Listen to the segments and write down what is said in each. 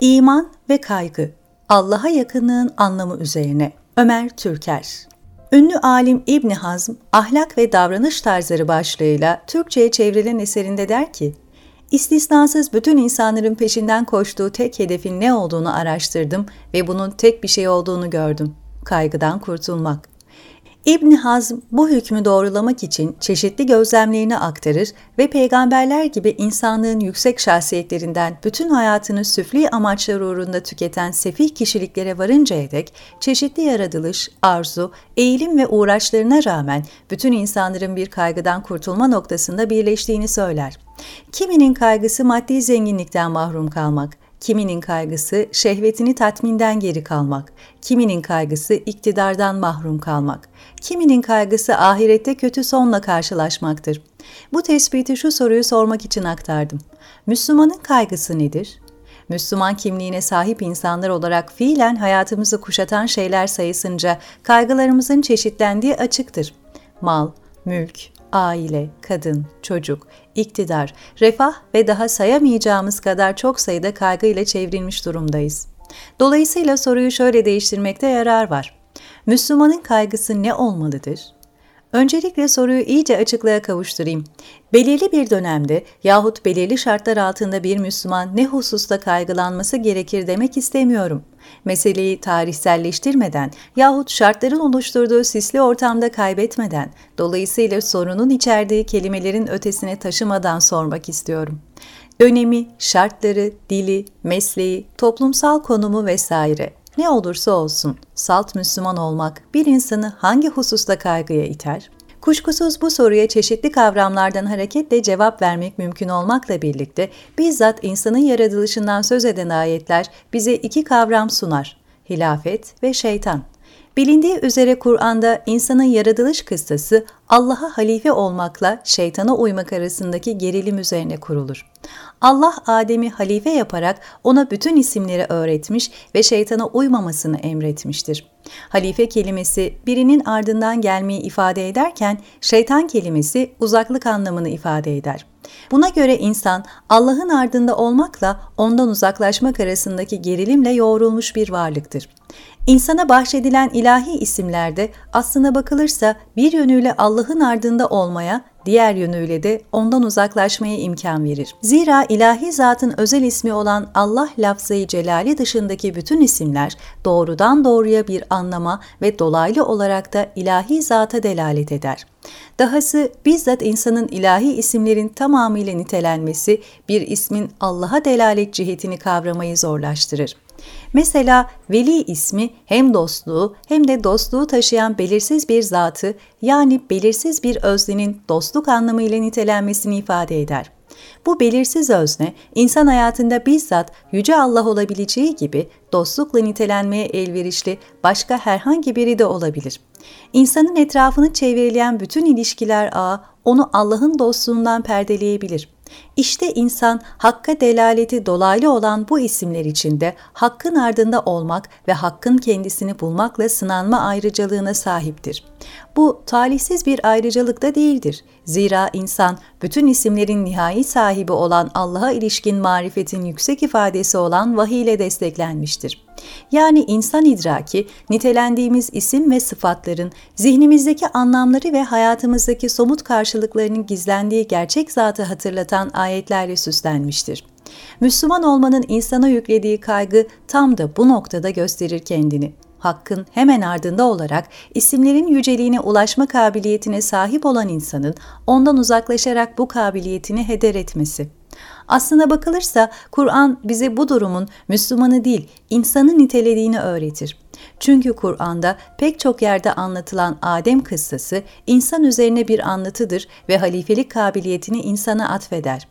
İman ve kaygı Allah'a yakınlığın anlamı üzerine Ömer Türker Ünlü alim İbn Hazm, ahlak ve davranış tarzları başlığıyla Türkçe'ye çevrilen eserinde der ki, İstisnasız bütün insanların peşinden koştuğu tek hedefin ne olduğunu araştırdım ve bunun tek bir şey olduğunu gördüm. Kaygıdan kurtulmak. İbn Hazm bu hükmü doğrulamak için çeşitli gözlemlerini aktarır ve peygamberler gibi insanlığın yüksek şahsiyetlerinden bütün hayatını süfli amaçlar uğrunda tüketen sefih kişiliklere varıncaya dek çeşitli yaratılış, arzu, eğilim ve uğraşlarına rağmen bütün insanların bir kaygıdan kurtulma noktasında birleştiğini söyler. Kiminin kaygısı maddi zenginlikten mahrum kalmak, kiminin kaygısı şehvetini tatminden geri kalmak, kiminin kaygısı iktidardan mahrum kalmak, kiminin kaygısı ahirette kötü sonla karşılaşmaktır. Bu tespiti şu soruyu sormak için aktardım. Müslümanın kaygısı nedir? Müslüman kimliğine sahip insanlar olarak fiilen hayatımızı kuşatan şeyler sayısınca kaygılarımızın çeşitlendiği açıktır. Mal, mülk, aile, kadın, çocuk, iktidar, refah ve daha sayamayacağımız kadar çok sayıda kaygıyla çevrilmiş durumdayız. Dolayısıyla soruyu şöyle değiştirmekte yarar var. Müslümanın kaygısı ne olmalıdır? Öncelikle soruyu iyice açıklığa kavuşturayım. Belirli bir dönemde yahut belirli şartlar altında bir Müslüman ne hususta kaygılanması gerekir demek istemiyorum. Meseleyi tarihselleştirmeden yahut şartların oluşturduğu sisli ortamda kaybetmeden, dolayısıyla sorunun içerdiği kelimelerin ötesine taşımadan sormak istiyorum. Dönemi, şartları, dili, mesleği, toplumsal konumu vesaire ne olursa olsun salt Müslüman olmak bir insanı hangi hususta kaygıya iter? Kuşkusuz bu soruya çeşitli kavramlardan hareketle cevap vermek mümkün olmakla birlikte bizzat insanın yaratılışından söz eden ayetler bize iki kavram sunar. Hilafet ve şeytan. Bilindiği üzere Kur'an'da insanın yaratılış kıssası Allah'a halife olmakla şeytana uymak arasındaki gerilim üzerine kurulur. Allah Adem'i halife yaparak ona bütün isimleri öğretmiş ve şeytana uymamasını emretmiştir. Halife kelimesi birinin ardından gelmeyi ifade ederken şeytan kelimesi uzaklık anlamını ifade eder. Buna göre insan Allah'ın ardında olmakla ondan uzaklaşmak arasındaki gerilimle yoğrulmuş bir varlıktır. İnsana bahşedilen ilahi isimlerde aslına bakılırsa bir yönüyle Allah'ın ardında olmaya, diğer yönüyle de ondan uzaklaşmaya imkan verir. Zira ilahi zatın özel ismi olan Allah lafzayı celali dışındaki bütün isimler doğrudan doğruya bir anlama ve dolaylı olarak da ilahi zata delalet eder. Dahası bizzat insanın ilahi isimlerin tamamıyla nitelenmesi bir ismin Allah'a delalet cihetini kavramayı zorlaştırır. Mesela veli ismi hem dostluğu hem de dostluğu taşıyan belirsiz bir zatı yani belirsiz bir öznenin dostluk anlamıyla nitelenmesini ifade eder. Bu belirsiz özne, insan hayatında bizzat Yüce Allah olabileceği gibi dostlukla nitelenmeye elverişli başka herhangi biri de olabilir. İnsanın etrafını çevreleyen bütün ilişkiler ağı onu Allah'ın dostluğundan perdeleyebilir. İşte insan hakka delaleti dolaylı olan bu isimler içinde hakkın ardında olmak ve hakkın kendisini bulmakla sınanma ayrıcalığına sahiptir. Bu talihsiz bir ayrıcalık da değildir. Zira insan bütün isimlerin nihai sahibi olan Allah'a ilişkin marifetin yüksek ifadesi olan vahiy ile desteklenmiştir. Yani insan idraki, nitelendiğimiz isim ve sıfatların zihnimizdeki anlamları ve hayatımızdaki somut karşılıklarının gizlendiği gerçek zatı hatırlatan ayetlerle süslenmiştir. Müslüman olmanın insana yüklediği kaygı tam da bu noktada gösterir kendini. Hakkın hemen ardında olarak isimlerin yüceliğine ulaşma kabiliyetine sahip olan insanın ondan uzaklaşarak bu kabiliyetini heder etmesi. Aslına bakılırsa Kur'an bize bu durumun Müslümanı değil, insanı nitelediğini öğretir. Çünkü Kur'an'da pek çok yerde anlatılan Adem kıssası insan üzerine bir anlatıdır ve halifelik kabiliyetini insana atfeder.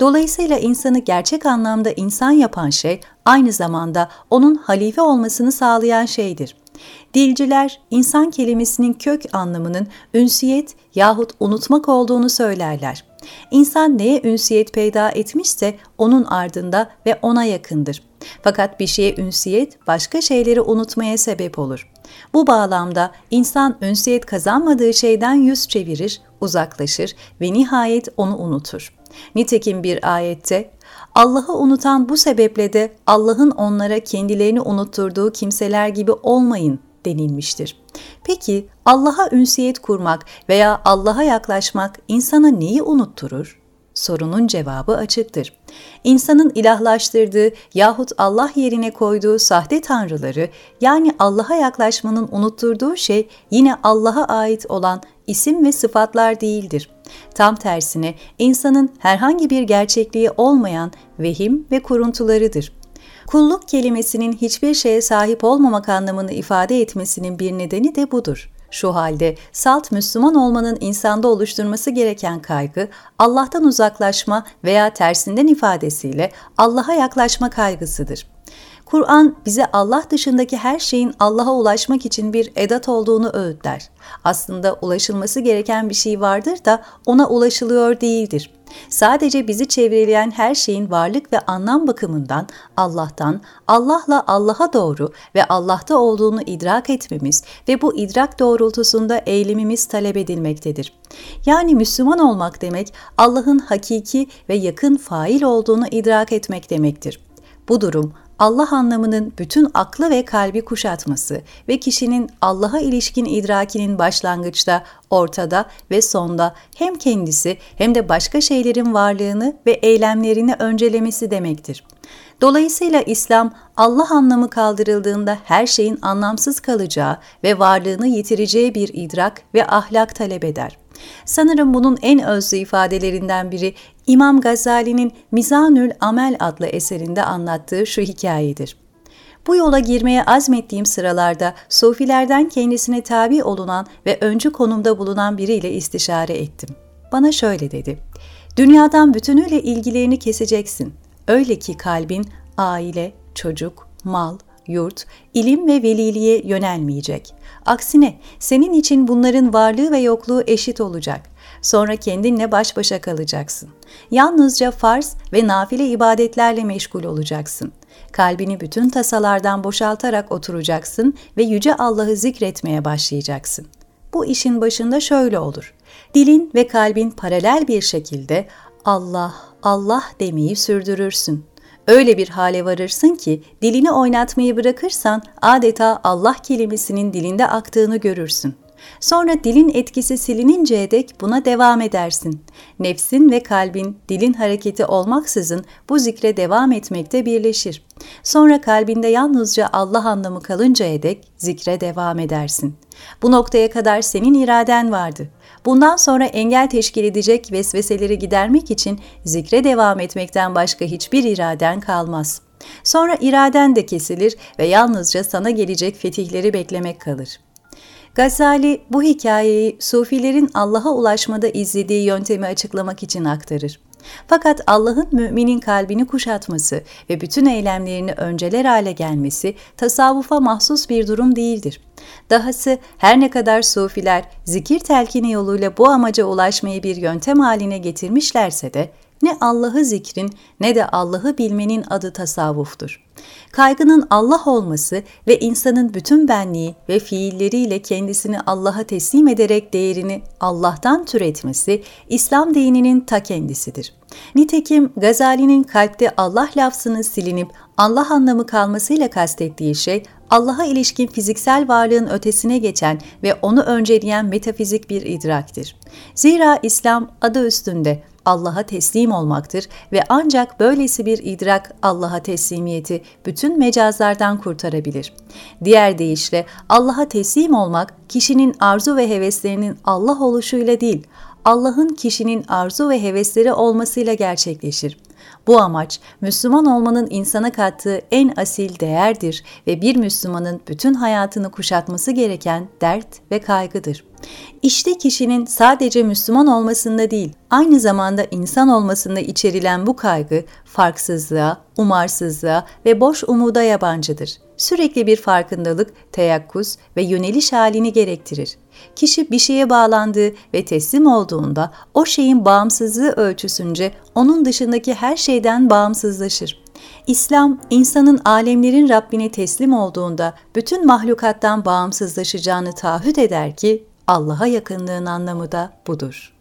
Dolayısıyla insanı gerçek anlamda insan yapan şey aynı zamanda onun halife olmasını sağlayan şeydir. Dilciler insan kelimesinin kök anlamının ünsiyet yahut unutmak olduğunu söylerler. İnsan neye ünsiyet peyda etmişse onun ardında ve ona yakındır. Fakat bir şeye ünsiyet başka şeyleri unutmaya sebep olur. Bu bağlamda insan ünsiyet kazanmadığı şeyden yüz çevirir, uzaklaşır ve nihayet onu unutur. Nitekim bir ayette Allah'ı unutan bu sebeple de Allah'ın onlara kendilerini unutturduğu kimseler gibi olmayın denilmiştir. Peki Allah'a ünsiyet kurmak veya Allah'a yaklaşmak insana neyi unutturur? Sorunun cevabı açıktır. İnsanın ilahlaştırdığı yahut Allah yerine koyduğu sahte tanrıları yani Allah'a yaklaşmanın unutturduğu şey yine Allah'a ait olan isim ve sıfatlar değildir. Tam tersine insanın herhangi bir gerçekliği olmayan vehim ve kuruntularıdır. Kulluk kelimesinin hiçbir şeye sahip olmamak anlamını ifade etmesinin bir nedeni de budur. Şu halde salt Müslüman olmanın insanda oluşturması gereken kaygı, Allah'tan uzaklaşma veya tersinden ifadesiyle Allah'a yaklaşma kaygısıdır. Kur'an bize Allah dışındaki her şeyin Allah'a ulaşmak için bir edat olduğunu öğütler. Aslında ulaşılması gereken bir şey vardır da ona ulaşılıyor değildir. Sadece bizi çevreleyen her şeyin varlık ve anlam bakımından Allah'tan, Allah'la Allah'a doğru ve Allah'ta olduğunu idrak etmemiz ve bu idrak doğrultusunda eylemimiz talep edilmektedir. Yani Müslüman olmak demek Allah'ın hakiki ve yakın fail olduğunu idrak etmek demektir. Bu durum Allah anlamının bütün aklı ve kalbi kuşatması ve kişinin Allah'a ilişkin idrakinin başlangıçta, ortada ve sonda hem kendisi hem de başka şeylerin varlığını ve eylemlerini öncelemesi demektir. Dolayısıyla İslam Allah anlamı kaldırıldığında her şeyin anlamsız kalacağı ve varlığını yitireceği bir idrak ve ahlak talep eder. Sanırım bunun en özlü ifadelerinden biri İmam Gazali'nin Mizanül Amel adlı eserinde anlattığı şu hikayedir. Bu yola girmeye azmettiğim sıralarda sufilerden kendisine tabi olunan ve öncü konumda bulunan biriyle istişare ettim. Bana şöyle dedi. Dünyadan bütünüyle ilgilerini keseceksin. Öyle ki kalbin aile, çocuk, mal, yurt, ilim ve veliliğe yönelmeyecek. Aksine senin için bunların varlığı ve yokluğu eşit olacak. Sonra kendinle baş başa kalacaksın. Yalnızca farz ve nafile ibadetlerle meşgul olacaksın. Kalbini bütün tasalardan boşaltarak oturacaksın ve yüce Allah'ı zikretmeye başlayacaksın. Bu işin başında şöyle olur. Dilin ve kalbin paralel bir şekilde Allah, Allah demeyi sürdürürsün. Öyle bir hale varırsın ki dilini oynatmayı bırakırsan adeta Allah kelimesinin dilinde aktığını görürsün. Sonra dilin etkisi silininceye dek buna devam edersin. Nefsin ve kalbin dilin hareketi olmaksızın bu zikre devam etmekte birleşir. Sonra kalbinde yalnızca Allah anlamı kalıncaya dek zikre devam edersin. Bu noktaya kadar senin iraden vardı. Bundan sonra engel teşkil edecek vesveseleri gidermek için zikre devam etmekten başka hiçbir iraden kalmaz. Sonra iraden de kesilir ve yalnızca sana gelecek fetihleri beklemek kalır. Gazali bu hikayeyi Sufilerin Allah'a ulaşmada izlediği yöntemi açıklamak için aktarır. Fakat Allah'ın müminin kalbini kuşatması ve bütün eylemlerini önceler hale gelmesi tasavvufa mahsus bir durum değildir. Dahası her ne kadar sufiler zikir telkini yoluyla bu amaca ulaşmayı bir yöntem haline getirmişlerse de ne Allah'ı zikrin ne de Allah'ı bilmenin adı tasavvuftur. Kaygının Allah olması ve insanın bütün benliği ve fiilleriyle kendisini Allah'a teslim ederek değerini Allah'tan türetmesi İslam dininin ta kendisidir. Nitekim Gazali'nin kalpte Allah lafzını silinip Allah anlamı kalmasıyla kastettiği şey Allah'a ilişkin fiziksel varlığın ötesine geçen ve onu önceleyen metafizik bir idraktir. Zira İslam adı üstünde Allah'a teslim olmaktır ve ancak böylesi bir idrak Allah'a teslimiyeti bütün mecazlardan kurtarabilir. Diğer deyişle Allah'a teslim olmak kişinin arzu ve heveslerinin Allah oluşuyla değil, Allah'ın kişinin arzu ve hevesleri olmasıyla gerçekleşir. Bu amaç Müslüman olmanın insana kattığı en asil değerdir ve bir Müslümanın bütün hayatını kuşatması gereken dert ve kaygıdır. İşte kişinin sadece Müslüman olmasında değil, aynı zamanda insan olmasında içerilen bu kaygı farksızlığa, umarsızlığa ve boş umuda yabancıdır. Sürekli bir farkındalık, teyakkuz ve yöneliş halini gerektirir. Kişi bir şeye bağlandığı ve teslim olduğunda o şeyin bağımsızlığı ölçüsünce onun dışındaki her şeyden bağımsızlaşır. İslam, insanın alemlerin Rabbine teslim olduğunda bütün mahlukattan bağımsızlaşacağını taahhüt eder ki Allah'a yakınlığın anlamı da budur.